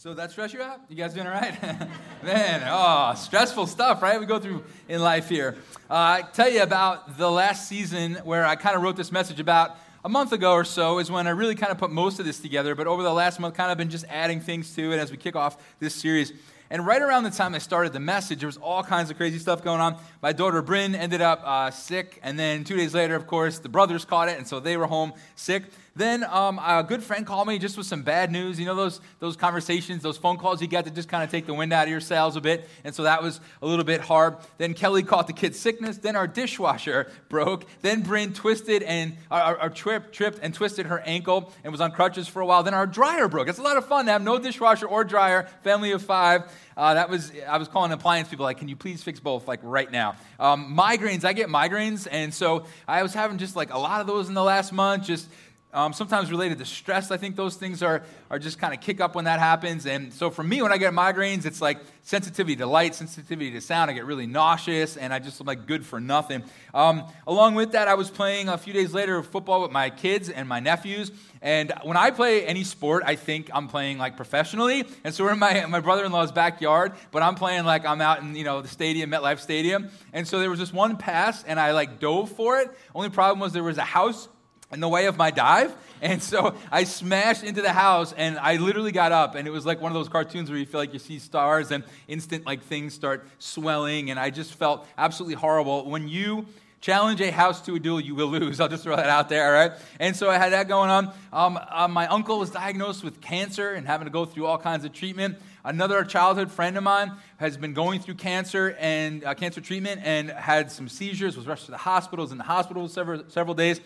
So that stress you out? You guys doing all right? Man, oh, stressful stuff, right? We go through in life here. Uh, I tell you about the last season where I kind of wrote this message about a month ago or so is when I really kind of put most of this together. But over the last month, kind of been just adding things to it as we kick off this series. And right around the time I started the message, there was all kinds of crazy stuff going on. My daughter Bryn ended up uh, sick, and then two days later, of course, the brothers caught it, and so they were home sick. Then um, a good friend called me just with some bad news. You know those, those conversations, those phone calls you get to just kind of take the wind out of your sails a bit. And so that was a little bit hard. Then Kelly caught the kid's sickness. Then our dishwasher broke. Then Bryn twisted and our, our trip, tripped and twisted her ankle and was on crutches for a while. Then our dryer broke. It's a lot of fun to have no dishwasher or dryer, family of five. Uh, that was I was calling appliance people like, can you please fix both like right now? Um, migraines, I get migraines, and so I was having just like a lot of those in the last month. Just um, sometimes related to stress. I think those things are, are just kind of kick up when that happens. And so for me, when I get migraines, it's like sensitivity to light, sensitivity to sound. I get really nauseous and I just am like good for nothing. Um, along with that, I was playing a few days later football with my kids and my nephews. And when I play any sport, I think I'm playing like professionally. And so we're in my, my brother-in-law's backyard, but I'm playing like I'm out in, you know, the stadium, MetLife Stadium. And so there was this one pass and I like dove for it. Only problem was there was a house in the way of my dive. And so I smashed into the house and I literally got up. And it was like one of those cartoons where you feel like you see stars and instant like things start swelling. And I just felt absolutely horrible. When you challenge a house to a duel, you will lose. I'll just throw that out there, all right? And so I had that going on. Um, uh, my uncle was diagnosed with cancer and having to go through all kinds of treatment. Another childhood friend of mine has been going through cancer and uh, cancer treatment and had some seizures, was rushed to the hospitals in the hospital several, several days.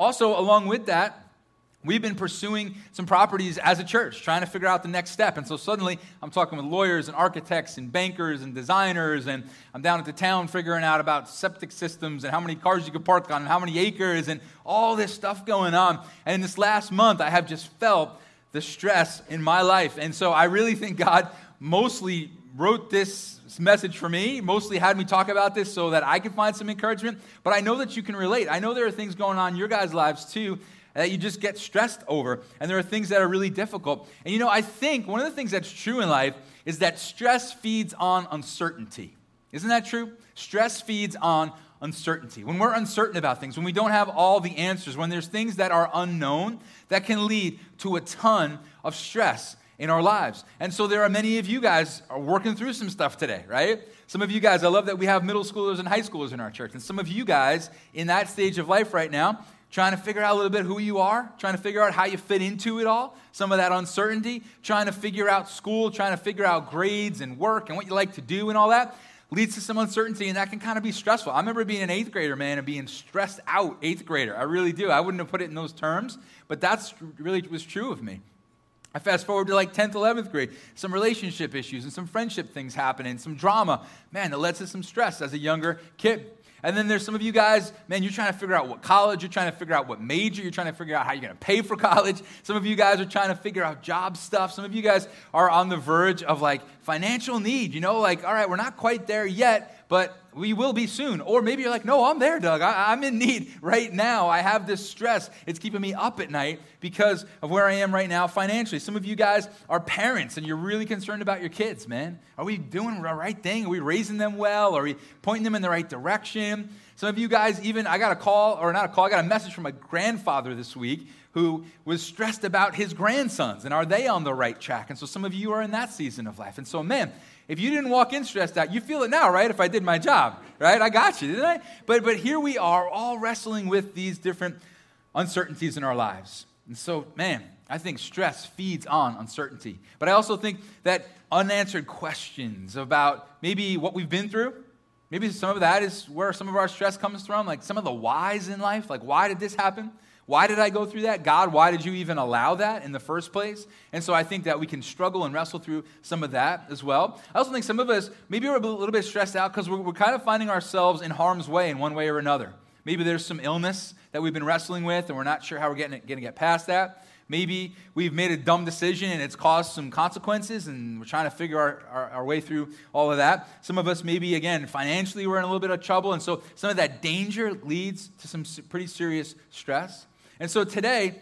Also, along with that, We've been pursuing some properties as a church, trying to figure out the next step. And so suddenly I'm talking with lawyers and architects and bankers and designers, and I'm down at the town figuring out about septic systems and how many cars you could park on and how many acres and all this stuff going on. And in this last month, I have just felt the stress in my life. And so I really think God mostly wrote this message for me, mostly had me talk about this so that I could find some encouragement. But I know that you can relate. I know there are things going on in your guys' lives too that you just get stressed over. And there are things that are really difficult. And you know, I think one of the things that's true in life is that stress feeds on uncertainty. Isn't that true? Stress feeds on uncertainty. When we're uncertain about things, when we don't have all the answers, when there's things that are unknown, that can lead to a ton of stress in our lives. And so there are many of you guys are working through some stuff today, right? Some of you guys, I love that we have middle schoolers and high schoolers in our church. And some of you guys in that stage of life right now, trying to figure out a little bit who you are, trying to figure out how you fit into it all, some of that uncertainty, trying to figure out school, trying to figure out grades and work and what you like to do and all that leads to some uncertainty and that can kind of be stressful. I remember being an eighth grader, man, and being stressed out eighth grader. I really do. I wouldn't have put it in those terms, but that's really was true of me. I fast forward to like 10th, 11th grade, some relationship issues and some friendship things happening, some drama. Man, that led to some stress as a younger kid. And then there's some of you guys, man, you're trying to figure out what college, you're trying to figure out what major, you're trying to figure out how you're going to pay for college. Some of you guys are trying to figure out job stuff. Some of you guys are on the verge of like financial need, you know, like, all right, we're not quite there yet, but we will be soon. Or maybe you're like, no, I'm there, Doug. I, am in need right now. I have this stress. It's keeping me up at night because of where I am right now financially. Some of you guys are parents and you're really concerned about your kids, man. Are we doing the right thing? Are we raising them well? Are we pointing them in the right direction? Some of you guys, even, I got a call, or not a call, I got a message from my grandfather this week who was stressed about his grandsons and are they on the right track? And so some of you are in that season of life. And so, man, if you didn't walk in stressed out, you feel it now, right? If I did my job, right? I got you, didn't I? But, but here we are, all wrestling with these different uncertainties in our lives. And so, man, I think stress feeds on uncertainty. But I also think that unanswered questions about maybe what we've been through, maybe some of that is where some of our stress comes from, like some of the whys in life, like why did this happen? Why did I go through that? God, why did you even allow that in the first place? And so I think that we can struggle and wrestle through some of that as well. I also think some of us, maybe we're a little bit stressed out because we're, we're kind of finding ourselves in harm's way in one way or another. Maybe there's some illness that we've been wrestling with and we're not sure how we're getting, going to get past that. Maybe we've made a dumb decision and it's caused some consequences and we're trying to figure our, our, our, way through all of that. Some of us, maybe again, financially, we're in a little bit of trouble. And so some of that danger leads to some pretty serious stress. And so today,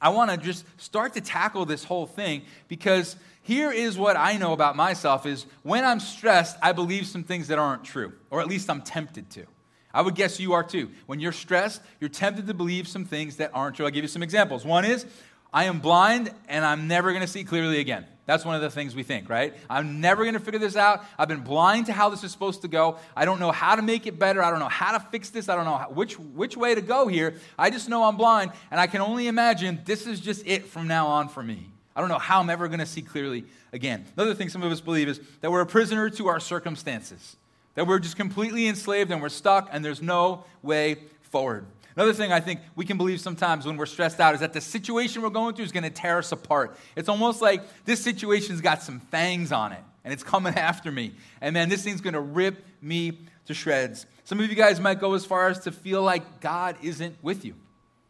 I want to just start to tackle this whole thing because here is what I know about myself is when I'm stressed, I believe some things that aren't true, or at least I'm tempted to. I would guess you are too. When you're stressed, you're tempted to believe some things that aren't true. I'll give you some examples. One is, I am blind and I'm never going to see clearly again. That's one of the things we think, right? I'm never going to figure this out. I've been blind to how this is supposed to go. I don't know how to make it better. I don't know how to fix this. I don't know which, which way to go here. I just know I'm blind, and I can only imagine this is just it from now on for me. I don't know how I'm ever going to see clearly again. Another thing some of us believe is that we're a prisoner to our circumstances, that we're just completely enslaved and we're stuck, and there's no way forward. Another thing I think we can believe sometimes when we're stressed out is that the situation we're going through is going to tear us apart. It's almost like this situation's got some fangs on it and it's coming after me. And man, this thing's going to rip me to shreds. Some of you guys might go as far as to feel like God isn't with you.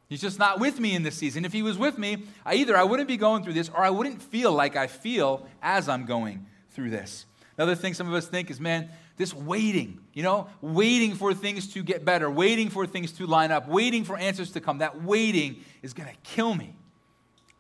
He's just not with me in this season. If he was with me, I either I wouldn't be going through this or I wouldn't feel like I feel as I'm going through this. Another thing some of us think is, man, this waiting, you know, waiting for things to get better, waiting for things to line up, waiting for answers to come. That waiting is going to kill me.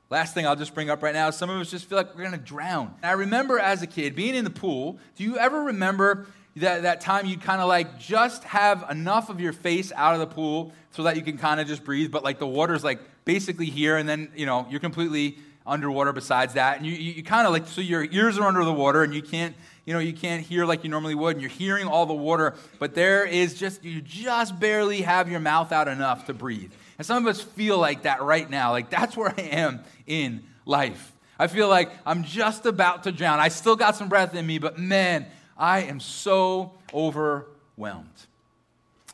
Last thing I'll just bring up right now some of us just feel like we're going to drown. I remember as a kid being in the pool. Do you ever remember that, that time you'd kind of like just have enough of your face out of the pool so that you can kind of just breathe, but like the water's like basically here, and then, you know, you're completely underwater besides that. And you, you, you kind of like, so your ears are under the water and you can't you know, you can't hear like you normally would, and you're hearing all the water, but there is just, you just barely have your mouth out enough to breathe. And some of us feel like that right now. Like that's where I am in life. I feel like I'm just about to drown. I still got some breath in me, but man, I am so overwhelmed.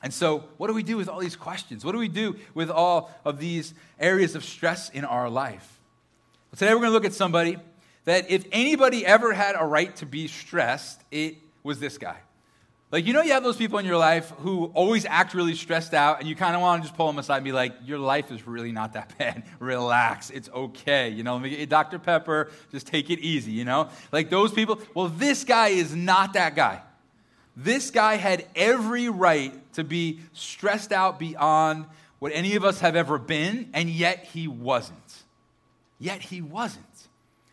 And so, what do we do with all these questions? What do we do with all of these areas of stress in our life? Well, today, we're going to look at somebody that if anybody ever had a right to be stressed, it was this guy. Like, you know, you have those people in your life who always act really stressed out, and you kind of want to just pull them aside and be like, Your life is really not that bad. Relax. It's okay. You know, let me get you Dr. Pepper. Just take it easy, you know? Like those people. Well, this guy is not that guy. This guy had every right to be stressed out beyond what any of us have ever been, and yet he wasn't. Yet he wasn't.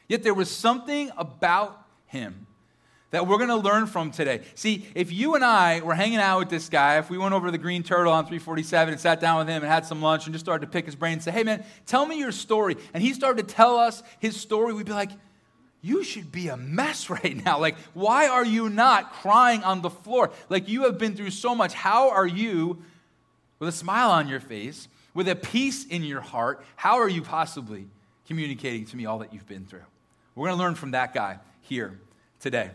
Yet there was something about him that we're going to learn from today. See, if you and I were hanging out with this guy, if we went over to the Green Turtle on 347 and sat down with him and had some lunch and just started to pick his brain and say, hey man, tell me your story. And he started to tell us his story, we'd be like, you should be a mess right now. Like, why are you not crying on the floor? Like, you have been through so much. How are you, with a smile on your face, with a peace in your heart, how are you possibly communicating to me all that you've been through? We're going to learn from that guy here today.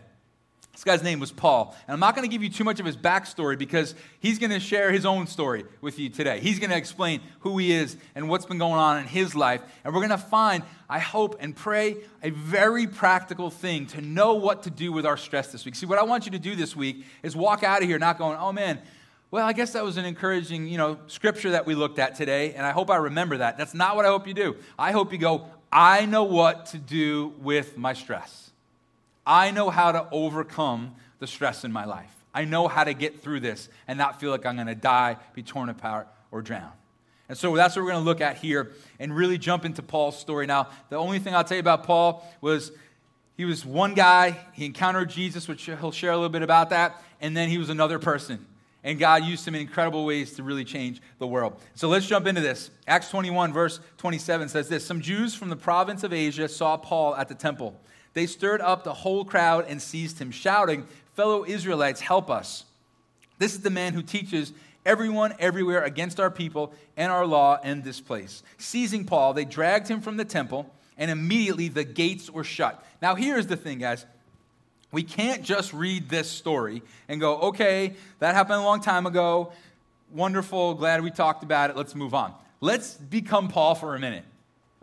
This guy's name was Paul. And I'm not going to give you too much of his backstory because he's going to share his own story with you today. He's going to explain who he is and what's been going on in his life. And we're going to find, I hope and pray, a very practical thing to know what to do with our stress this week. See, what I want you to do this week is walk out of here not going, oh man, well, I guess that was an encouraging, you know, scripture that we looked at today, and I hope I remember that. That's not what I hope you do. I hope you go, I know what to do with my stress. I know how to overcome the stress in my life. I know how to get through this and not feel like I'm going to die, be torn apart, or drown. And so that's what we're going to look at here and really jump into Paul's story. Now, the only thing I'll tell you about Paul was he was one guy, he encountered Jesus, which he'll share a little bit about that, and then he was another person and God used him in incredible ways to really change the world. So let's jump into this. Acts 21, verse 27 says this Some Jews from the province of Asia saw Paul at the temple. They stirred up the whole crowd and seized him, shouting, Fellow Israelites, help us. This is the man who teaches everyone everywhere against our people and our law in this place. Seizing Paul, they dragged him from the temple, and immediately the gates were shut. Now, here's the thing, guys. We can't just read this story and go, okay, that happened a long time ago. Wonderful, glad we talked about it. Let's move on. Let's become Paul for a minute.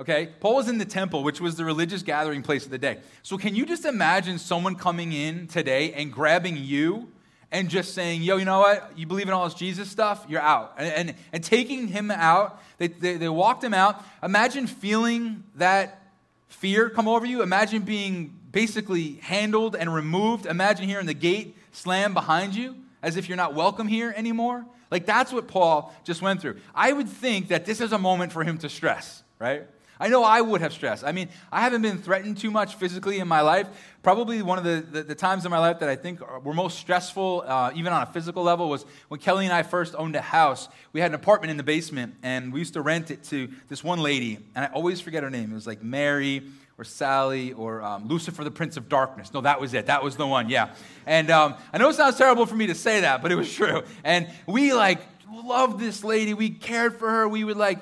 Okay? Paul was in the temple, which was the religious gathering place of the day. So, can you just imagine someone coming in today and grabbing you and just saying, yo, you know what? You believe in all this Jesus stuff? You're out. And, and, and taking him out, they, they, they walked him out. Imagine feeling that fear come over you. Imagine being basically handled and removed. Imagine hearing the gate slam behind you as if you're not welcome here anymore. Like that's what Paul just went through. I would think that this is a moment for him to stress, right? I know I would have stressed. I mean, I haven't been threatened too much physically in my life. Probably one of the, the, the times in my life that I think were most stressful, uh, even on a physical level, was when Kelly and I first owned a house. We had an apartment in the basement, and we used to rent it to this one lady, and I always forget her name. It was like Mary or Sally or um, Lucifer, the Prince of Darkness. No, that was it. That was the one, yeah. And um, I know it sounds terrible for me to say that, but it was true. And we like loved this lady. We cared for her. We would like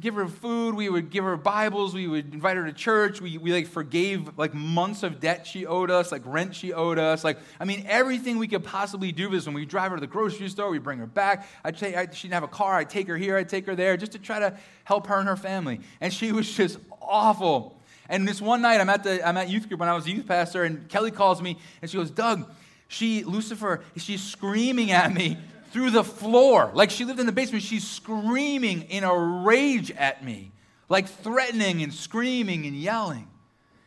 give her food. We would give her Bibles. We would invite her to church. We, we like forgave like months of debt she owed us, like rent she owed us. Like, I mean, everything we could possibly do was when we drive her to the grocery store, we bring her back. I'd say I, she didn't have a car. I'd take her here. I'd take her there just to try to help her and her family. And she was just awful. And this one night, I'm at, the, I'm at youth group when I was a youth pastor, and Kelly calls me and she goes, Doug, she, Lucifer, she's screaming at me through the floor. Like she lived in the basement. She's screaming in a rage at me, like threatening and screaming and yelling.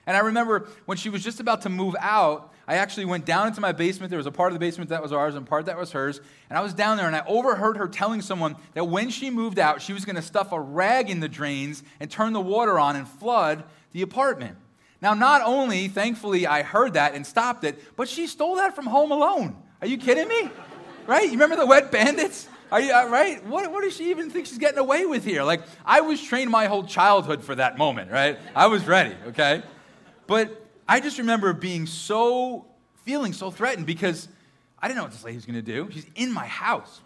And I remember when she was just about to move out, I actually went down into my basement. There was a part of the basement that was ours and part that was hers. And I was down there and I overheard her telling someone that when she moved out, she was going to stuff a rag in the drains and turn the water on and flood the apartment. Now, not only, thankfully, I heard that and stopped it, but she stole that from Home Alone. Are you kidding me? Right? You remember the wet bandits? Are you uh, right? What, what does she even think she's getting away with here? Like, I was trained my whole childhood for that moment, right? I was ready, okay? But I just remember being so, feeling so threatened because I didn't know what this lady was going to do. She's in my house.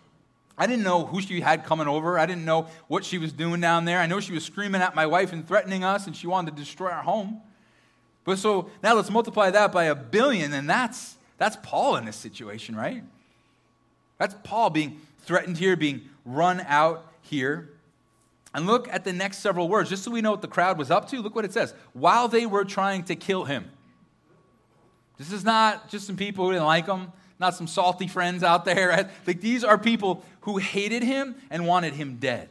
I didn't know who she had coming over. I didn't know what she was doing down there. I know she was screaming at my wife and threatening us, and she wanted to destroy our home. But so now let's multiply that by a billion, and that's, that's Paul in this situation, right? That's Paul being threatened here, being run out here. And look at the next several words, just so we know what the crowd was up to. Look what it says. While they were trying to kill him. This is not just some people who didn't like him, not some salty friends out there. Right? Like these are people who hated him and wanted him dead.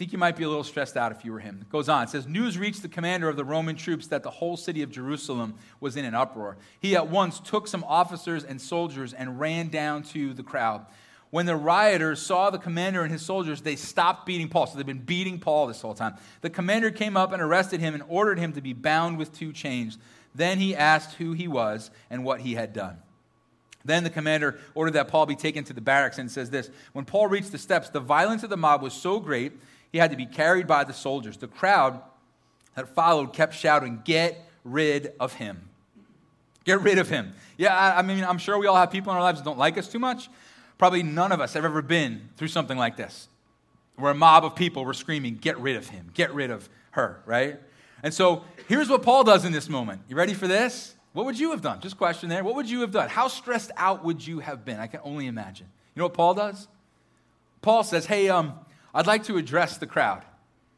Think you might be a little stressed out if you were him. It goes on. It says, News reached the commander of the Roman troops that the whole city of Jerusalem was in an uproar. He at once took some officers and soldiers and ran down to the crowd. When the rioters saw the commander and his soldiers, they stopped beating Paul. So they've been beating Paul this whole time. The commander came up and arrested him and ordered him to be bound with two chains. Then he asked who he was and what he had done. Then the commander ordered that Paul be taken to the barracks and says this When Paul reached the steps, the violence of the mob was so great he had to be carried by the soldiers. The crowd that followed kept shouting, Get rid of him. Get rid of him. Yeah, I, I mean, I'm sure we all have people in our lives that don't like us too much. Probably none of us have ever been through something like this, where a mob of people were screaming, Get rid of him, get rid of her, right? And so here's what Paul does in this moment. You ready for this? What would you have done? Just question there. What would you have done? How stressed out would you have been? I can only imagine. You know what Paul does? Paul says, Hey, um, I'd like to address the crowd.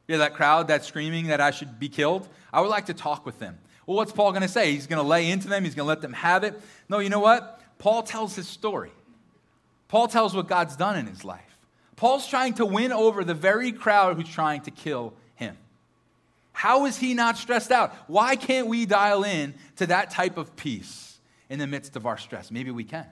Yeah, that crowd that's screaming that I should be killed. I would like to talk with them. Well, what's Paul going to say? He's going to lay into them, he's going to let them have it. No, you know what? Paul tells his story. Paul tells what God's done in his life. Paul's trying to win over the very crowd who's trying to kill him. How is he not stressed out? Why can't we dial in to that type of peace in the midst of our stress? Maybe we can.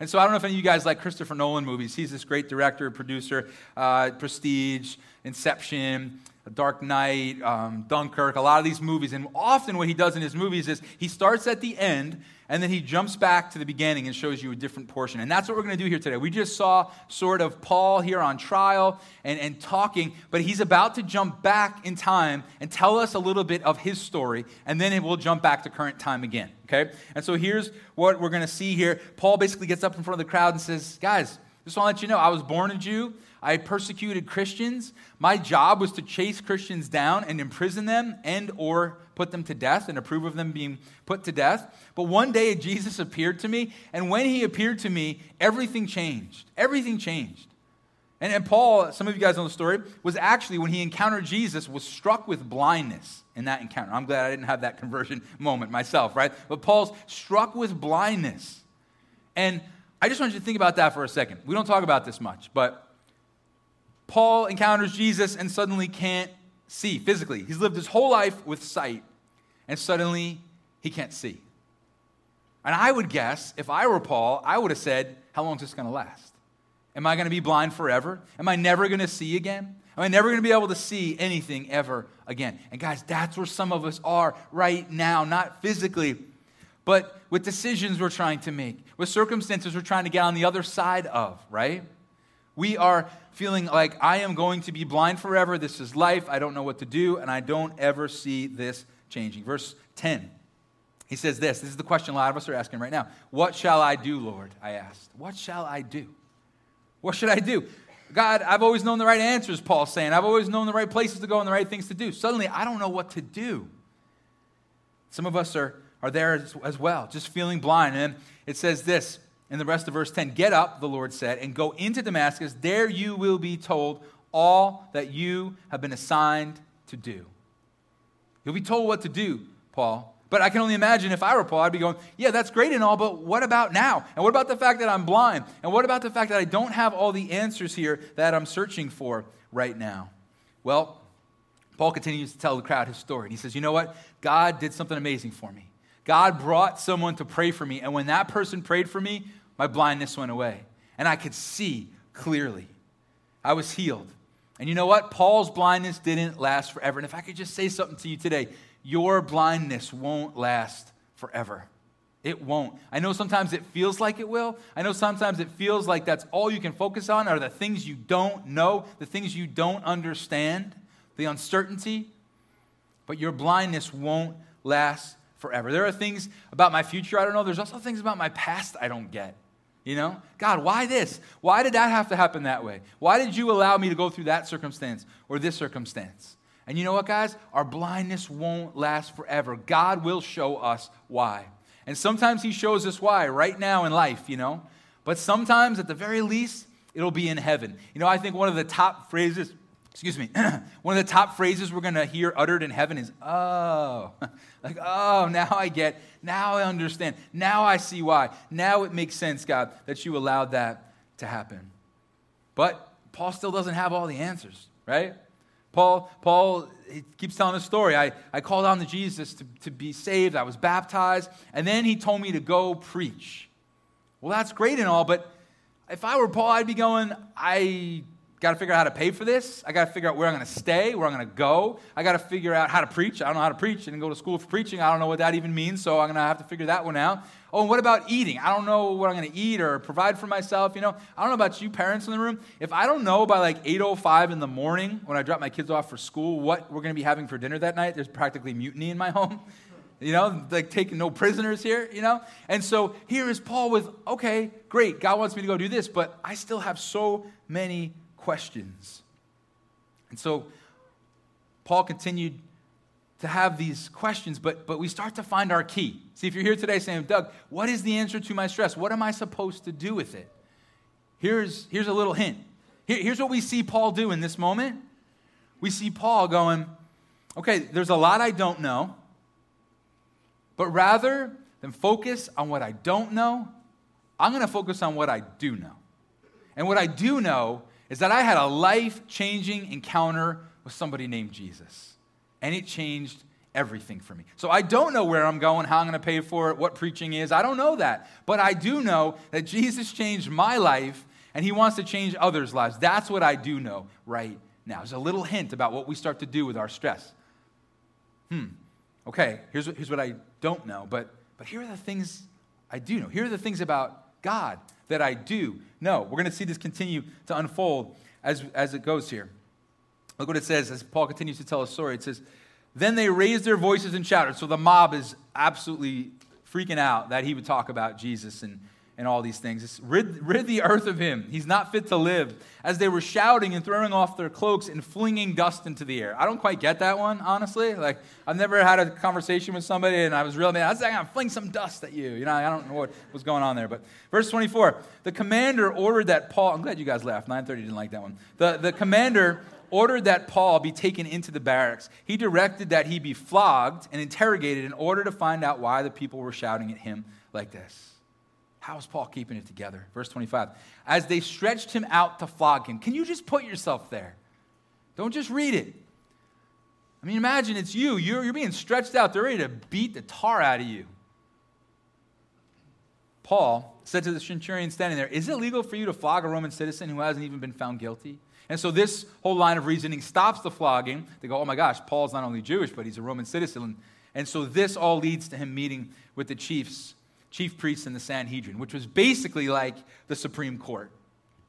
And so I don't know if any of you guys like Christopher Nolan movies. He's this great director, producer, uh, Prestige, Inception, Dark Knight, um, Dunkirk, a lot of these movies. And often what he does in his movies is he starts at the end and then he jumps back to the beginning and shows you a different portion. And that's what we're going to do here today. We just saw sort of Paul here on trial and, and talking, but he's about to jump back in time and tell us a little bit of his story, and then we'll jump back to current time again. Okay? And so here's what we're going to see here. Paul basically gets up in front of the crowd and says, Guys, just want to let you know, I was born a Jew. I persecuted Christians. My job was to chase Christians down and imprison them and or put them to death and approve of them being put to death. But one day Jesus appeared to me, and when he appeared to me, everything changed. Everything changed. And, and Paul, some of you guys know the story, was actually, when he encountered Jesus, was struck with blindness in that encounter. I'm glad I didn't have that conversion moment myself, right? But Paul's struck with blindness. And I just want you to think about that for a second. We don't talk about this much, but Paul encounters Jesus and suddenly can't see physically. He's lived his whole life with sight, and suddenly he can't see. And I would guess, if I were Paul, I would have said, How long is this going to last? Am I going to be blind forever? Am I never going to see again? Am I never going to be able to see anything ever again? And guys, that's where some of us are right now, not physically, but with decisions we're trying to make, with circumstances we're trying to get on the other side of, right? We are feeling like I am going to be blind forever. This is life. I don't know what to do, and I don't ever see this changing. Verse 10. He says this. This is the question a lot of us are asking right now. What shall I do, Lord? I asked. What shall I do? What should I do? God, I've always known the right answers, Paul's saying. I've always known the right places to go and the right things to do. Suddenly, I don't know what to do. Some of us are, are there as, as well, just feeling blind. And it says this in the rest of verse 10 Get up, the Lord said, and go into Damascus. There you will be told all that you have been assigned to do. You'll be told what to do, Paul. But I can only imagine if I were Paul, I'd be going, yeah, that's great and all, but what about now? And what about the fact that I'm blind? And what about the fact that I don't have all the answers here that I'm searching for right now? Well, Paul continues to tell the crowd his story. And he says, you know what? God did something amazing for me. God brought someone to pray for me. And when that person prayed for me, my blindness went away. And I could see clearly. I was healed. And you know what? Paul's blindness didn't last forever. And if I could just say something to you today, your blindness won't last forever. It won't. I know sometimes it feels like it will. I know sometimes it feels like that's all you can focus on are the things you don't know, the things you don't understand, the uncertainty. But your blindness won't last forever. There are things about my future I don't know. There's also things about my past I don't get. You know? God, why this? Why did that have to happen that way? Why did you allow me to go through that circumstance or this circumstance? And you know what, guys? Our blindness won't last forever. God will show us why. And sometimes He shows us why right now in life, you know? But sometimes, at the very least, it'll be in heaven. You know, I think one of the top phrases, excuse me, one of the top phrases we're going to hear uttered in heaven is, oh. like, oh, now I get, now I understand, now I see why. Now it makes sense, God, that you allowed that to happen. But Paul still doesn't have all the answers, right? Paul, Paul he keeps telling the story. I, I called on to Jesus to, to be saved. I was baptized. And then he told me to go preach. Well, that's great and all, but if I were Paul, I'd be going, I got to figure out how to pay for this. I got to figure out where I'm going to stay, where I'm going to go. I got to figure out how to preach. I don't know how to preach. I didn't go to school for preaching. I don't know what that even means, so I'm going to have to figure that one out. Oh, and what about eating? I don't know what I'm going to eat or provide for myself. You know, I don't know about you parents in the room. If I don't know by like 8:05 in the morning when I drop my kids off for school what we're going to be having for dinner that night, there's practically mutiny in my home. You know, like taking no prisoners here, you know? And so here is Paul with, okay, great, God wants me to go do this, but I still have so many questions. And so Paul continued to have these questions, but, but we start to find our key. See, if you're here today saying, Doug, what is the answer to my stress? What am I supposed to do with it? Here's, here's a little hint. Here, here's what we see Paul do in this moment. We see Paul going, okay, there's a lot I don't know, but rather than focus on what I don't know, I'm going to focus on what I do know. And what I do know is that I had a life changing encounter with somebody named Jesus. And it changed everything for me. So I don't know where I'm going, how I'm going to pay for it, what preaching is. I don't know that. But I do know that Jesus changed my life and he wants to change others' lives. That's what I do know right now. There's a little hint about what we start to do with our stress. Hmm. Okay, here's what, here's what I don't know, but, but here are the things I do know. Here are the things about God that I do No, We're going to see this continue to unfold as, as it goes here. Look what it says as Paul continues to tell a story. It says, Then they raised their voices and shouted. So the mob is absolutely freaking out that he would talk about Jesus and and all these things. rid, rid the earth of him. He's not fit to live. As they were shouting and throwing off their cloaks and flinging dust into the air. I don't quite get that one, honestly. Like, I've never had a conversation with somebody and I was really mad. I was like, I'm fling some dust at you. You know, I don't know what was going on there. But verse 24, the commander ordered that Paul, I'm glad you guys laughed. 930 didn't like that one. The, the commander ordered that Paul be taken into the barracks. He directed that he be flogged and interrogated in order to find out why the people were shouting at him like this. How is Paul keeping it together? Verse 25. As they stretched him out to flog him. Can you just put yourself there? Don't just read it. I mean, imagine it's you. You're, you're being stretched out. They're ready to beat the tar out of you. Paul said to the centurion standing there, Is it legal for you to flog a Roman citizen who hasn't even been found guilty? And so this whole line of reasoning stops the flogging. They go, oh my gosh, Paul's not only Jewish, but he's a Roman citizen. And so this all leads to him meeting with the chiefs, chief priests in the Sanhedrin, which was basically like the Supreme Court.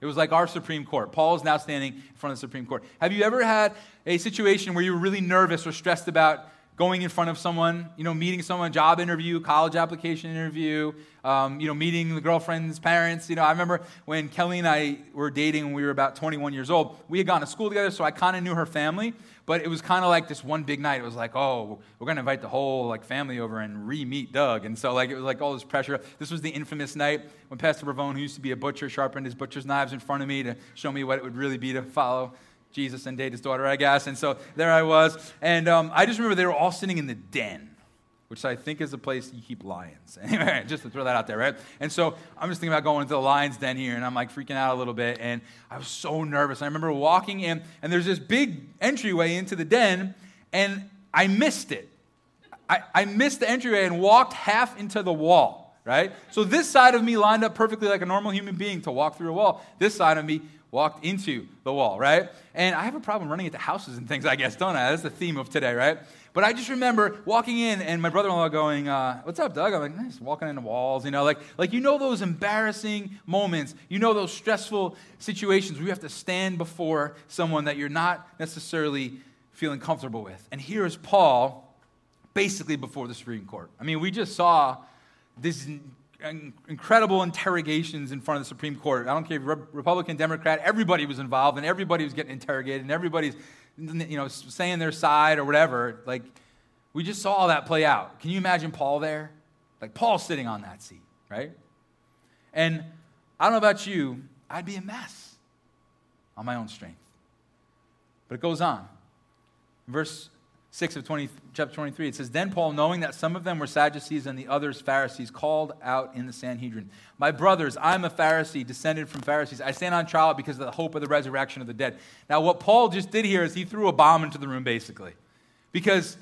It was like our Supreme Court. Paul is now standing in front of the Supreme Court. Have you ever had a situation where you were really nervous or stressed about going in front of someone, you know, meeting someone, job interview, college application interview, um, you know, meeting the girlfriend's parents. You know, I remember when Kelly and I were dating when we were about 21 years old. We had gone to school together, so I kind of knew her family. But it was kind of like this one big night. It was like, oh, we're going to invite the whole like family over and re-meet Doug. And so like it was like all this pressure. This was the infamous night when Pastor Bravone, who used to be a butcher, sharpened his butcher's knives in front of me to show me what it would really be to follow Jesus and date his daughter, I guess. And so there I was. And um, I just remember they were all sitting in the den, which I think is the place you keep lions. Anyway, just to throw that out there, right? And so I'm just thinking about going into the lion's den here, and I'm like freaking out a little bit. And I was so nervous. I remember walking in, and there's this big entryway into the den, and I missed it. I, I missed the entryway and walked half into the wall right? So this side of me lined up perfectly like a normal human being to walk through a wall. This side of me walked into the wall, right? And I have a problem running into houses and things, I guess, don't I? That's the theme of today, right? But I just remember walking in and my brother in law going, uh, What's up, Doug? I'm like, Nice, walking into walls, you know, like, like you know those embarrassing moments, you know those stressful situations where you have to stand before someone that you're not necessarily feeling comfortable with. And here is Paul basically before the Supreme Court. I mean, we just saw this incredible interrogations in front of the Supreme Court. I don't care if Republican, Democrat, everybody was involved and everybody was getting interrogated and everybody's you know, saying their side or whatever. Like, we just saw all that play out. Can you imagine Paul there? Like, Paul sitting on that seat, right? And I don't know about you, I'd be a mess on my own strength. But it goes on. Verse 6 of 20, chapter 23, it says, Then Paul, knowing that some of them were Sadducees and the others Pharisees, called out in the Sanhedrin, My brothers, I'm a Pharisee, descended from Pharisees. I stand on trial because of the hope of the resurrection of the dead. Now, what Paul just did here is he threw a bomb into the room, basically. Because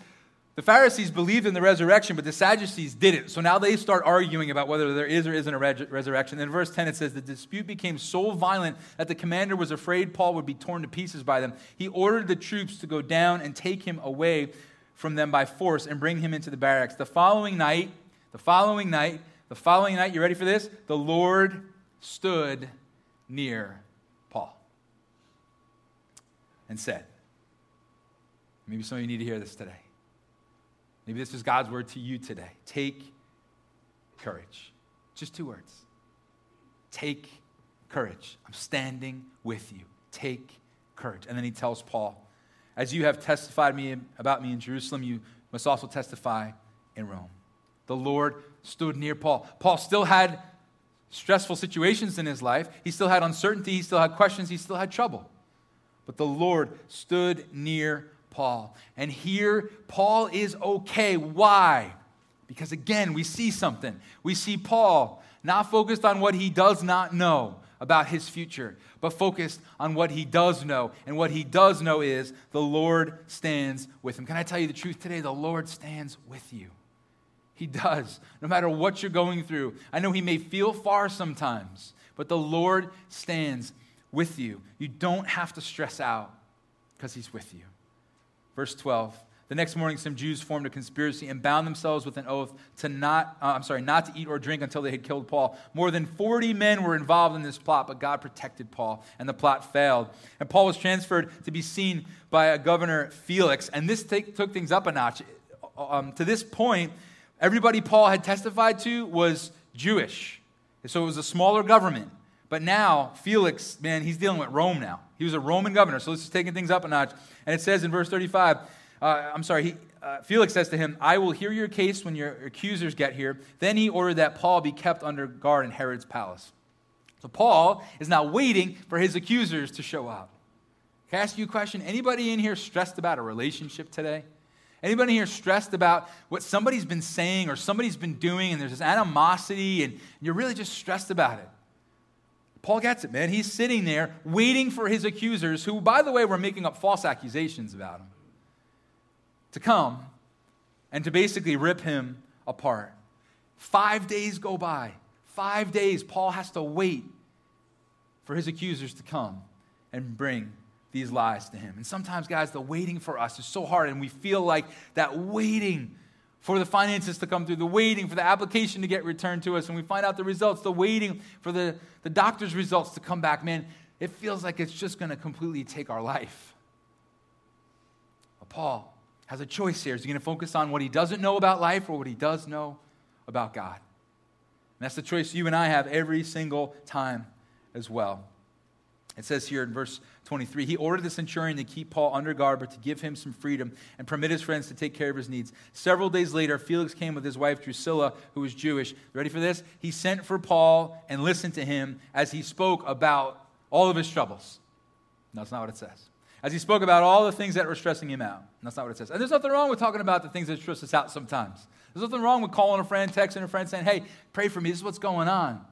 the Pharisees believed in the resurrection, but the Sadducees didn't. So now they start arguing about whether there is or isn't a resurrection. In verse 10, it says, The dispute became so violent that the commander was afraid Paul would be torn to pieces by them. He ordered the troops to go down and take him away from them by force and bring him into the barracks. The following night, the following night, the following night, you ready for this? The Lord stood near Paul and said, Maybe some of you need to hear this today. Maybe this is God's word to you today. Take courage. Just two words. Take courage. I'm standing with you. Take courage. And then he tells Paul, As you have testified me about me in Jerusalem, you must also testify in Rome. The Lord stood near Paul. Paul still had stressful situations in his life. He still had uncertainty. He still had questions. He still had trouble. But the Lord stood near Paul. And here, Paul is okay. Why? Because again, we see something. We see Paul not focused on what he does not know about his future, but focused on what he does know. And what he does know is the Lord stands with him. Can I tell you the truth today? The Lord stands with you. He does, no matter what you're going through. I know he may feel far sometimes, but the Lord stands with you. You don't have to stress out because he's with you. Verse 12. The next morning, some Jews formed a conspiracy and bound themselves with an oath to not, uh, I'm sorry, not to eat or drink until they had killed Paul. More than 40 men were involved in this plot, but God protected Paul, and the plot failed. And Paul was transferred to be seen by a governor Felix, and this take, took things up a notch. Um, to this point, everybody Paul had testified to was Jewish, so it was a smaller government. But now, Felix, man, he's dealing with Rome now. He was a Roman governor, so this is taking things up a notch. And it says in verse 35, uh, I'm sorry, he, uh, Felix says to him, I will hear your case when your accusers get here. Then he ordered that Paul be kept under guard in Herod's palace. So Paul is now waiting for his accusers to show up. Can I ask you a question? Anybody in here stressed about a relationship today? Anybody here stressed about what somebody's been saying or somebody's been doing and there's this animosity and you're really just stressed about it? Paul gets it, man. He's sitting there waiting for his accusers, who, by the way, were making up false accusations about him, to come and to basically rip him apart. Five days go by. Five days, Paul has to wait for his accusers to come and bring these lies to him. And sometimes, guys, the waiting for us is so hard, and we feel like that waiting for the finances to come through, the waiting for the application to get returned to us, and we find out the results, the waiting for the, the doctor's results to come back, man, it feels like it's just going to completely take our life. But Paul has a choice here. Is he going to focus on what he doesn't know about life or what he does know about God? And that's the choice you and I have every single time as well. It says here in verse 23 He ordered the centurion to keep Paul under guard, but to give him some freedom and permit his friends to take care of his needs. Several days later, Felix came with his wife Drusilla, who was Jewish. Ready for this? He sent for Paul and listened to him as he spoke about all of his troubles. that's not what it says. As he spoke about all the things that were stressing him out. that's not what it says. And there's nothing wrong with talking about the things that stress us out sometimes. There's nothing wrong with calling a friend, texting a friend, saying, hey, pray for me. This is what's going on.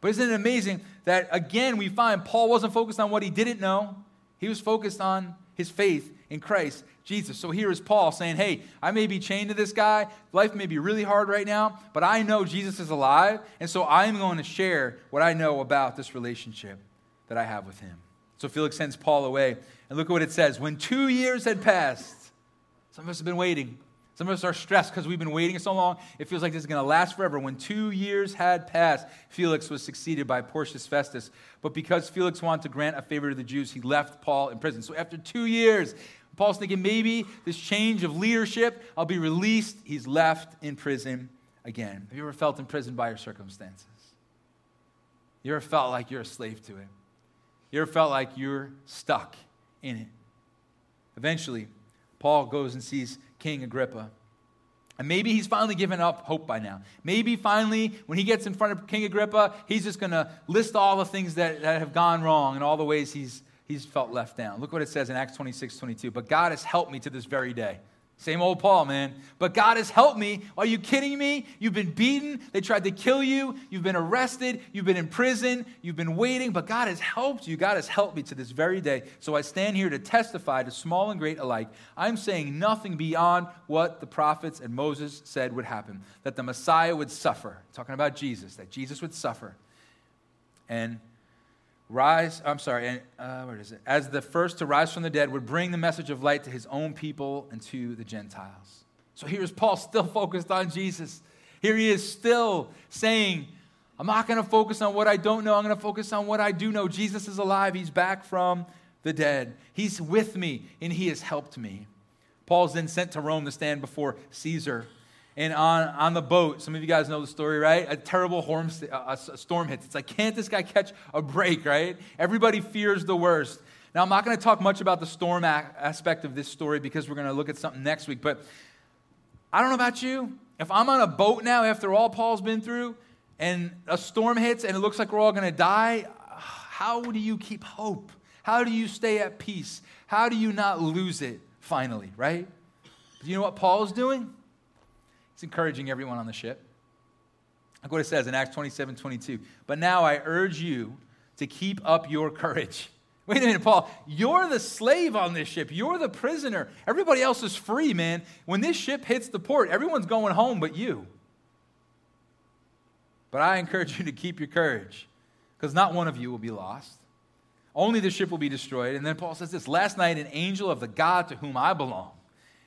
But isn't it amazing that, again, we find Paul wasn't focused on what he didn't know, he was focused on his faith in Christ Jesus. So here is Paul saying, Hey, I may be chained to this guy. Life may be really hard right now, but I know Jesus is alive. And so I'm going to share what I know about this relationship that I have with him. So Felix sends Paul away. And look at what it says. When two years had passed, some of us have been waiting. Some of us are stressed because we've been waiting so long. It feels like this is going to last forever. When two years had passed, Felix was succeeded by Porcius Festus. But because Felix wanted to grant a favor to the Jews, he left Paul in prison. So after two years, Paul's thinking maybe this change of leadership, I'll be released. He's left in prison again. Have you ever felt imprisoned by your circumstances? You ever felt like you're a slave to it? You ever felt like you're stuck in it? Eventually, Paul goes and sees King Agrippa. And maybe he's finally given up hope by now. Maybe finally, when he gets in front of King Agrippa, he's just going to list all the things that, that have gone wrong and all the ways he's, he's felt left down. Look what it says in Acts 26 22. But God has helped me to this very day. Same old Paul, man. But God has helped me. Are you kidding me? You've been beaten. They tried to kill you. You've been arrested. You've been in prison. You've been waiting. But God has helped you. God has helped me to this very day. So I stand here to testify to small and great alike. I'm saying nothing beyond what the prophets and Moses said would happen that the Messiah would suffer. Talking about Jesus, that Jesus would suffer. And rise, I'm sorry, and, uh, where is it? As the first to rise from the dead would bring the message of light to his own people and to the Gentiles. So here's Paul still focused on Jesus. Here he is still saying, I'm not going to focus on what I don't know. I'm going to focus on what I do know. Jesus is alive. He's back from the dead. He's with me, and he has helped me. Paul's then sent to Rome to stand before Caesar and on, on the boat, some of you guys know the story, right? A terrible a storm hits. It's like, can't this guy catch a break, right? Everybody fears the worst. Now, I'm not going to talk much about the storm aspect of this story because we're going to look at something next week, but I don't know about you. If I'm on a boat now after all Paul's been through and a storm hits and it looks like we're all going to die, how do you keep hope? How do you stay at peace? How do you not lose it finally, right? Do you know what Paul is doing? It's encouraging everyone on the ship. Look what it says in Acts 27 22. But now I urge you to keep up your courage. Wait a minute, Paul. You're the slave on this ship. You're the prisoner. Everybody else is free, man. When this ship hits the port, everyone's going home but you. But I encourage you to keep your courage because not one of you will be lost. Only the ship will be destroyed. And then Paul says this Last night, an angel of the God to whom I belong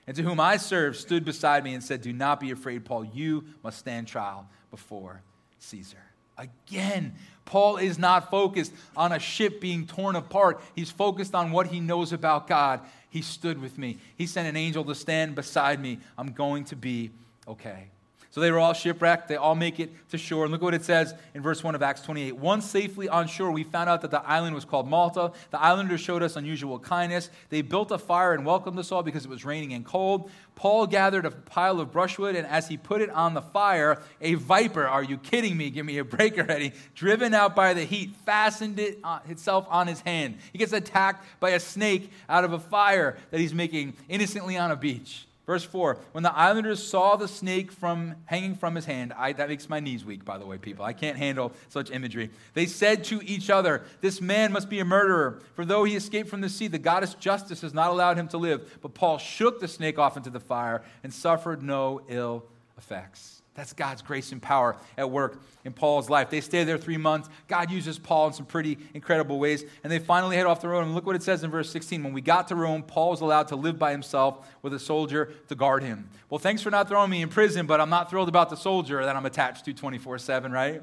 and to whom I serve stood beside me and said, Do not be afraid, Paul. You must stand trial before Caesar. Again, Paul is not focused on a ship being torn apart. He's focused on what he knows about God. He stood with me. He sent an angel to stand beside me. I'm going to be okay. So they were all shipwrecked. They all make it to shore. And look what it says in verse 1 of Acts 28. Once safely on shore, we found out that the island was called Malta. The islanders showed us unusual kindness. They built a fire and welcomed us all because it was raining and cold. Paul gathered a pile of brushwood, and as he put it on the fire, a viper, are you kidding me? Give me a break already, driven out by the heat, fastened it on, itself on his hand. He gets attacked by a snake out of a fire that he's making innocently on a beach. Verse 4 When the islanders saw the snake from, hanging from his hand, I, that makes my knees weak, by the way, people. I can't handle such imagery. They said to each other, This man must be a murderer, for though he escaped from the sea, the goddess justice has not allowed him to live. But Paul shook the snake off into the fire and suffered no ill effects. That's God's grace and power at work in Paul's life. They stay there three months. God uses Paul in some pretty incredible ways. And they finally head off the road. And look what it says in verse 16. When we got to Rome, Paul was allowed to live by himself with a soldier to guard him. Well, thanks for not throwing me in prison, but I'm not thrilled about the soldier that I'm attached to 24 7, right?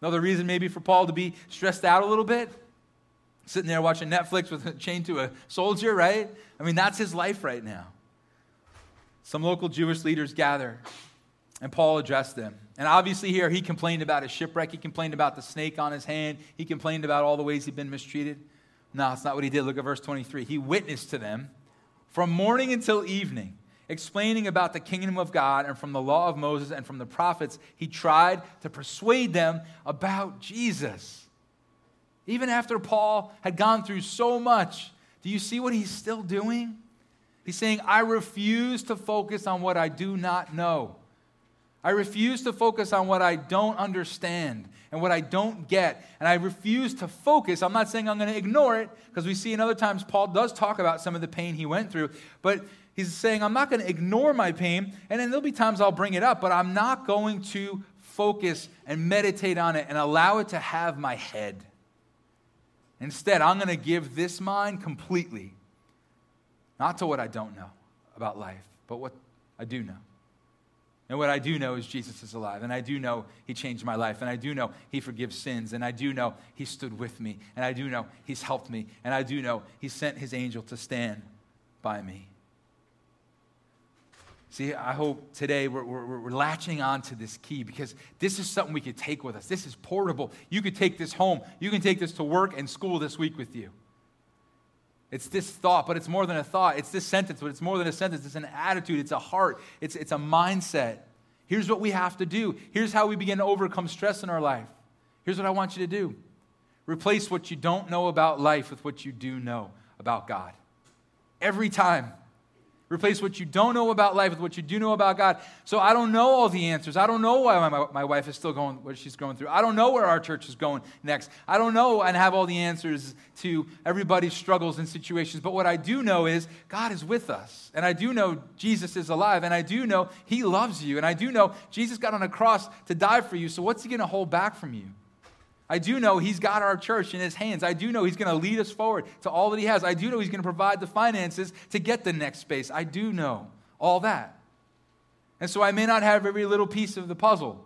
Another reason maybe for Paul to be stressed out a little bit? Sitting there watching Netflix with a chain to a soldier, right? I mean, that's his life right now. Some local Jewish leaders gather and Paul addressed them. And obviously, here he complained about his shipwreck. He complained about the snake on his hand. He complained about all the ways he'd been mistreated. No, that's not what he did. Look at verse 23. He witnessed to them from morning until evening, explaining about the kingdom of God and from the law of Moses and from the prophets. He tried to persuade them about Jesus. Even after Paul had gone through so much, do you see what he's still doing? He's saying, I refuse to focus on what I do not know. I refuse to focus on what I don't understand and what I don't get. And I refuse to focus. I'm not saying I'm going to ignore it, because we see in other times Paul does talk about some of the pain he went through. But he's saying, I'm not going to ignore my pain. And then there'll be times I'll bring it up, but I'm not going to focus and meditate on it and allow it to have my head. Instead, I'm going to give this mind completely, not to what I don't know about life, but what I do know. And what I do know is Jesus is alive. And I do know he changed my life. And I do know he forgives sins. And I do know he stood with me. And I do know he's helped me. And I do know he sent his angel to stand by me. See, I hope today we're, we're, we're, latching on to this key because this is something we could take with us. This is portable. You could take this home. You can take this to work and school this week with you. It's this thought, but it's more than a thought. It's this sentence, but it's more than a sentence. It's an attitude, it's a heart, it's, it's a mindset. Here's what we have to do. Here's how we begin to overcome stress in our life. Here's what I want you to do replace what you don't know about life with what you do know about God. Every time. Replace what you don't know about life with what you do know about God. So I don't know all the answers. I don't know why my, my wife is still going what she's going through. I don't know where our church is going next. I don't know and have all the answers to everybody's struggles and situations. But what I do know is God is with us. And I do know Jesus is alive. And I do know He loves you. And I do know Jesus got on a cross to die for you. So what's He going to hold back from you? I do know He's got our church in His hands. I do know He's going to lead us forward to all that He has. I do know He's going to provide the finances to get the next space. I do know all that. And so I may not have every little piece of the puzzle,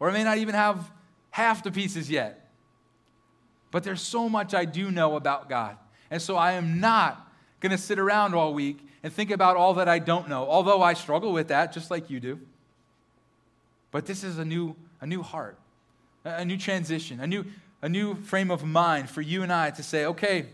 or I may not even have half the pieces yet. But there's so much I do know about God. And so I am not going to sit around all week and think about all that I don't know, although I struggle with that just like you do. But this is a new, a new heart a new transition, a new, a new frame of mind for you and I to say, okay,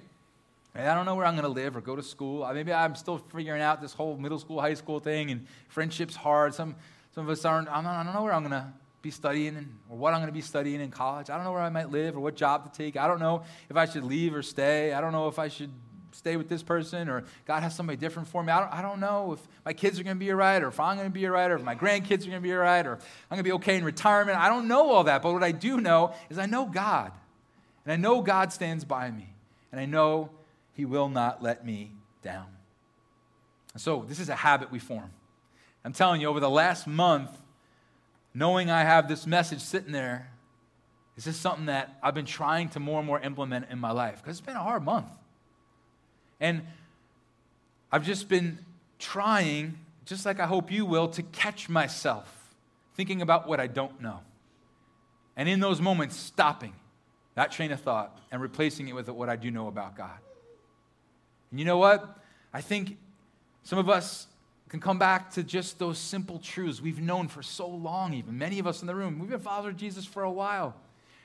I don't know where I'm going to live or go to school. Maybe I'm still figuring out this whole middle school, high school thing, and friendship's hard. Some, some of us aren't, I don't know where I'm going to be studying in, or what I'm going to be studying in college. I don't know where I might live or what job to take. I don't know if I should leave or stay. I don't know if I should stay with this person or God has somebody different for me. I don't, I don't know if my kids are going to be all right or if I'm going to be all right or if my grandkids are going to be all right or I'm going to be okay in retirement. I don't know all that. But what I do know is I know God. And I know God stands by me. And I know He will not let me down. And So this is a habit we form. I'm telling you, over the last month, knowing I have this message sitting there, this is something that I've been trying to more and more implement in my life because it's been a hard month. And I've just been trying, just like I hope you will, to catch myself thinking about what I don't know. And in those moments, stopping that train of thought and replacing it with what I do know about God. And you know what? I think some of us can come back to just those simple truths we've known for so long, even. Many of us in the room, we've been followers of Jesus for a while.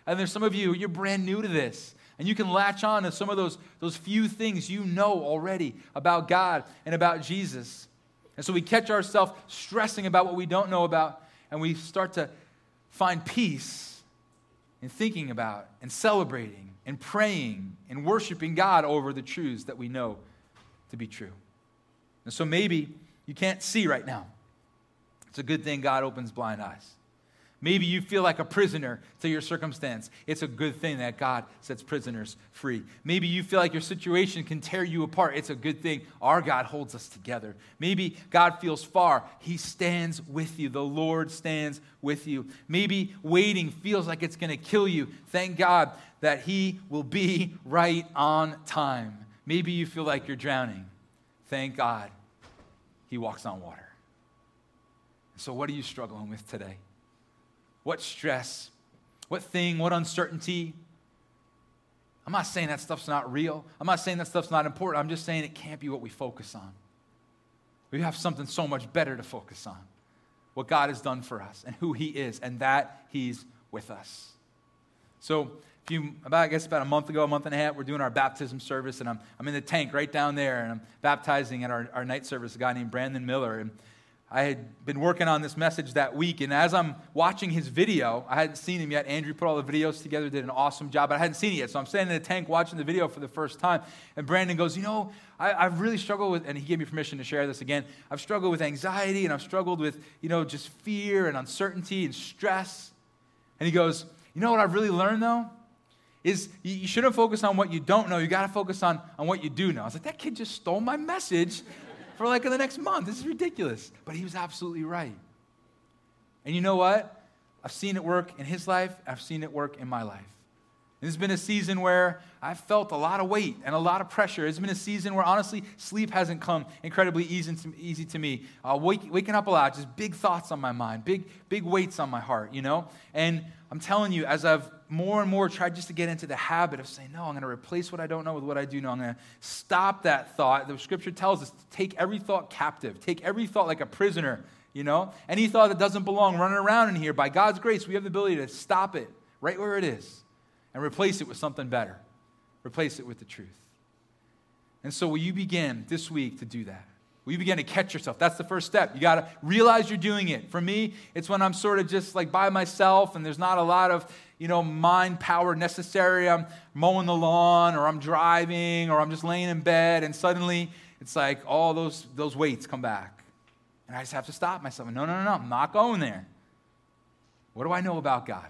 And there's some of you, you're brand new to this. And you can latch on to some of those, those few things you know already about God and about Jesus. And so we catch ourselves stressing about what we don't know about, and we start to find peace in thinking about and celebrating and praying and worshiping God over the truths that we know to be true. And so maybe you can't see right now. It's a good thing God opens blind eyes. Maybe you feel like a prisoner to your circumstance. It's a good thing that God sets prisoners free. Maybe you feel like your situation can tear you apart. It's a good thing our God holds us together. Maybe God feels far. He stands with you. The Lord stands with you. Maybe waiting feels like it's going to kill you. Thank God that He will be right on time. Maybe you feel like you're drowning. Thank God He walks on water. So, what are you struggling with today? What stress? What thing? What uncertainty? I'm not saying that stuff's not real. I'm not saying that stuff's not important. I'm just saying it can't be what we focus on. We have something so much better to focus on what God has done for us and who He is, and that He's with us. So, few, about, I guess about a month ago, a month and a half, we're doing our baptism service, and I'm, I'm in the tank right down there, and I'm baptizing at our, our night service a guy named Brandon Miller. And I had been working on this message that week, and as I'm watching his video, I hadn't seen him yet. Andrew put all the videos together, did an awesome job, but I hadn't seen it yet. So I'm standing in the tank watching the video for the first time, and Brandon goes, You know, I, have really struggled with, and he gave me permission to share this again. I've struggled with anxiety, and I've struggled with, you know, just fear and uncertainty and stress. And he goes, You know what I've really learned, though? Is you shouldn't focus on what you don't know. You got to focus on, on what you do know. I was like, That kid just stole my message for like in the next month. This is ridiculous. But he was absolutely right. And you know what? I've seen it work in his life, I've seen it work in my life. It's been a season where I've felt a lot of weight and a lot of pressure. It's been a season where, honestly, sleep hasn't come incredibly easy to, easy to me. Uh, wake, waking up a lot, just big thoughts on my mind, big, big weights on my heart, you know? And I'm telling you, as I've more and more tried just to get into the habit of saying, no, I'm going to replace what I don't know with what I do know. I'm going to stop that thought. The scripture tells us to take every thought captive, take every thought like a prisoner, you know? Any thought that doesn't belong running around in here, by God's grace, we have the ability to stop it right where it is and replace it with something better. Replace it with the truth. And so, will you begin this week to do that? Will you begin to catch yourself? That's the first step. You got to realize you're doing it. For me, it's when I'm sort of just like by myself and there's not a lot of, you know, mind power necessary. I'm mowing the lawn or I'm driving or I'm just laying in bed and suddenly it's like all those, those weights come back. And I just have to stop myself. No, no, no, no. I'm not going there. What do I know about God?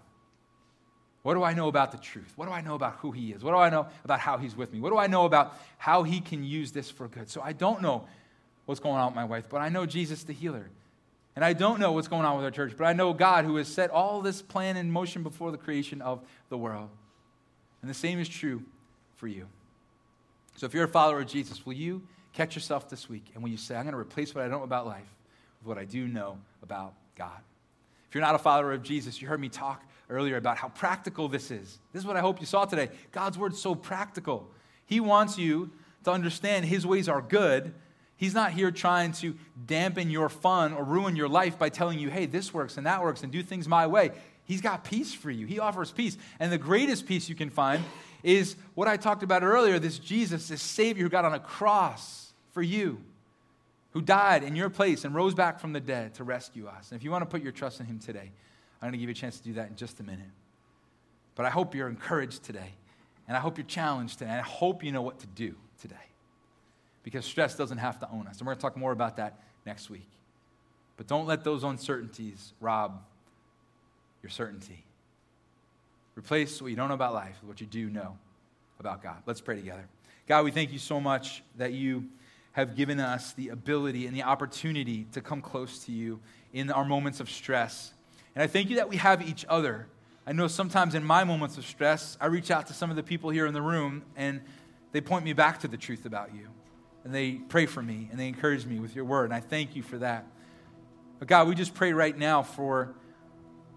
What do I know about the truth? What do I know about who He is? What do I know about how He's with me? What do I know about how He can use this for good? So I don't know what's going on with my wife, but I know Jesus the healer. And I don't know what's going on with our church, but I know God who has set all this plan in motion before the creation of the world. And the same is true for you. So if you're a follower of Jesus, will you catch yourself this week and will you say, I'm going to replace what I don't know about life with what I do know about God? If you're not a follower of Jesus, you heard me talk earlier about how practical this is. This is what I hope you saw today. God's word's so practical. He wants you to understand his ways are good. He's not here trying to dampen your fun or ruin your life by telling you, hey, this works and that works and do things my way. He's got peace for you. He offers peace. And the greatest peace you can find is what I talked about earlier this Jesus, this Savior who got on a cross for you, who died in your place and rose back from the dead to rescue us. And if you want to put your trust in Him today, I'm going to give you a chance to do that in just a minute. But I hope you're encouraged today. And I hope you're challenged today. And I hope you know what to do today. Because stress doesn't have to own us. And we're going to talk more about that next week. But don't let those uncertainties rob your certainty. Replace what you don't know about life with what you do know about God. Let's pray together. God, we thank you so much that you have given us the ability and the opportunity to come close to you in our moments of stress. And I thank you that we have each other. I know sometimes in my moments of stress, I reach out to some of the people here in the room and they point me back to the truth about you. And they pray for me and they encourage me with your word. And I thank you for that. But God, we just pray right now for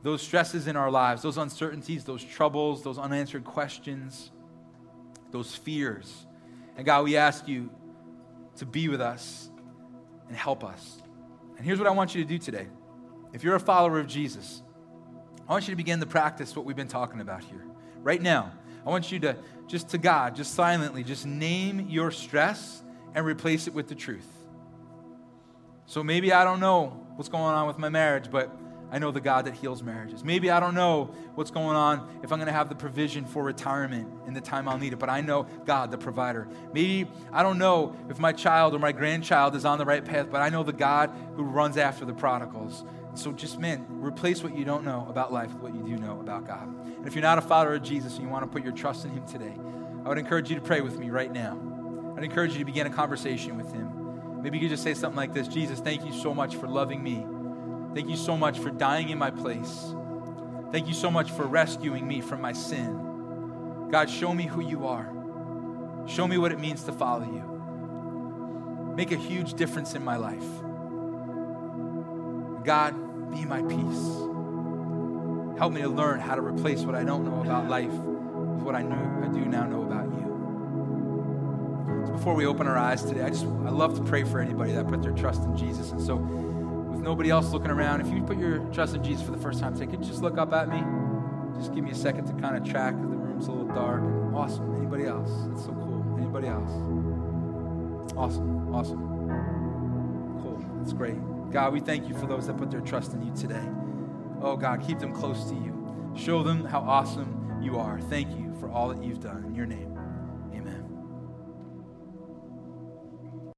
those stresses in our lives, those uncertainties, those troubles, those unanswered questions, those fears. And God, we ask you to be with us and help us. And here's what I want you to do today. If you're a follower of Jesus, I want you to begin to practice what we've been talking about here. Right now, I want you to just to God, just silently, just name your stress and replace it with the truth. So maybe I don't know what's going on with my marriage, but I know the God that heals marriages. Maybe I don't know what's going on if I'm going to have the provision for retirement in the time I'll need it, but I know God, the provider. Maybe I don't know if my child or my grandchild is on the right path, but I know the God who runs after the prodigals So just, man, replace what you don't know about life with what you do know about God. And if you're not a follower of Jesus and you want to put your trust in Him today, I would encourage you to pray with me right now. I'd encourage you to begin a conversation with Him. Maybe you could just say something like this Jesus, thank you so much for loving me. Thank you so much for dying in my place. Thank you so much for rescuing me from my sin. God, show me who you are. Show me what it means to follow you. Make a huge difference in my life. God, be my peace. Help me to learn how to replace what I don't know about life with what I know I do now know about before we open our eyes today, I just I love to pray for anybody that put their trust in Jesus. And so with nobody else looking around, if you put your trust in Jesus for the first time say, could you just look up at me? Just give me a second to kind of track. The room's a little dark. Awesome. Anybody else? That's so cool. Anybody else? Awesome. Awesome. Cool. That's great. God, we thank you for those that put their trust in you today. Oh, God, keep them close to you. Show them how awesome you are. Thank you for all that you've done. In your name.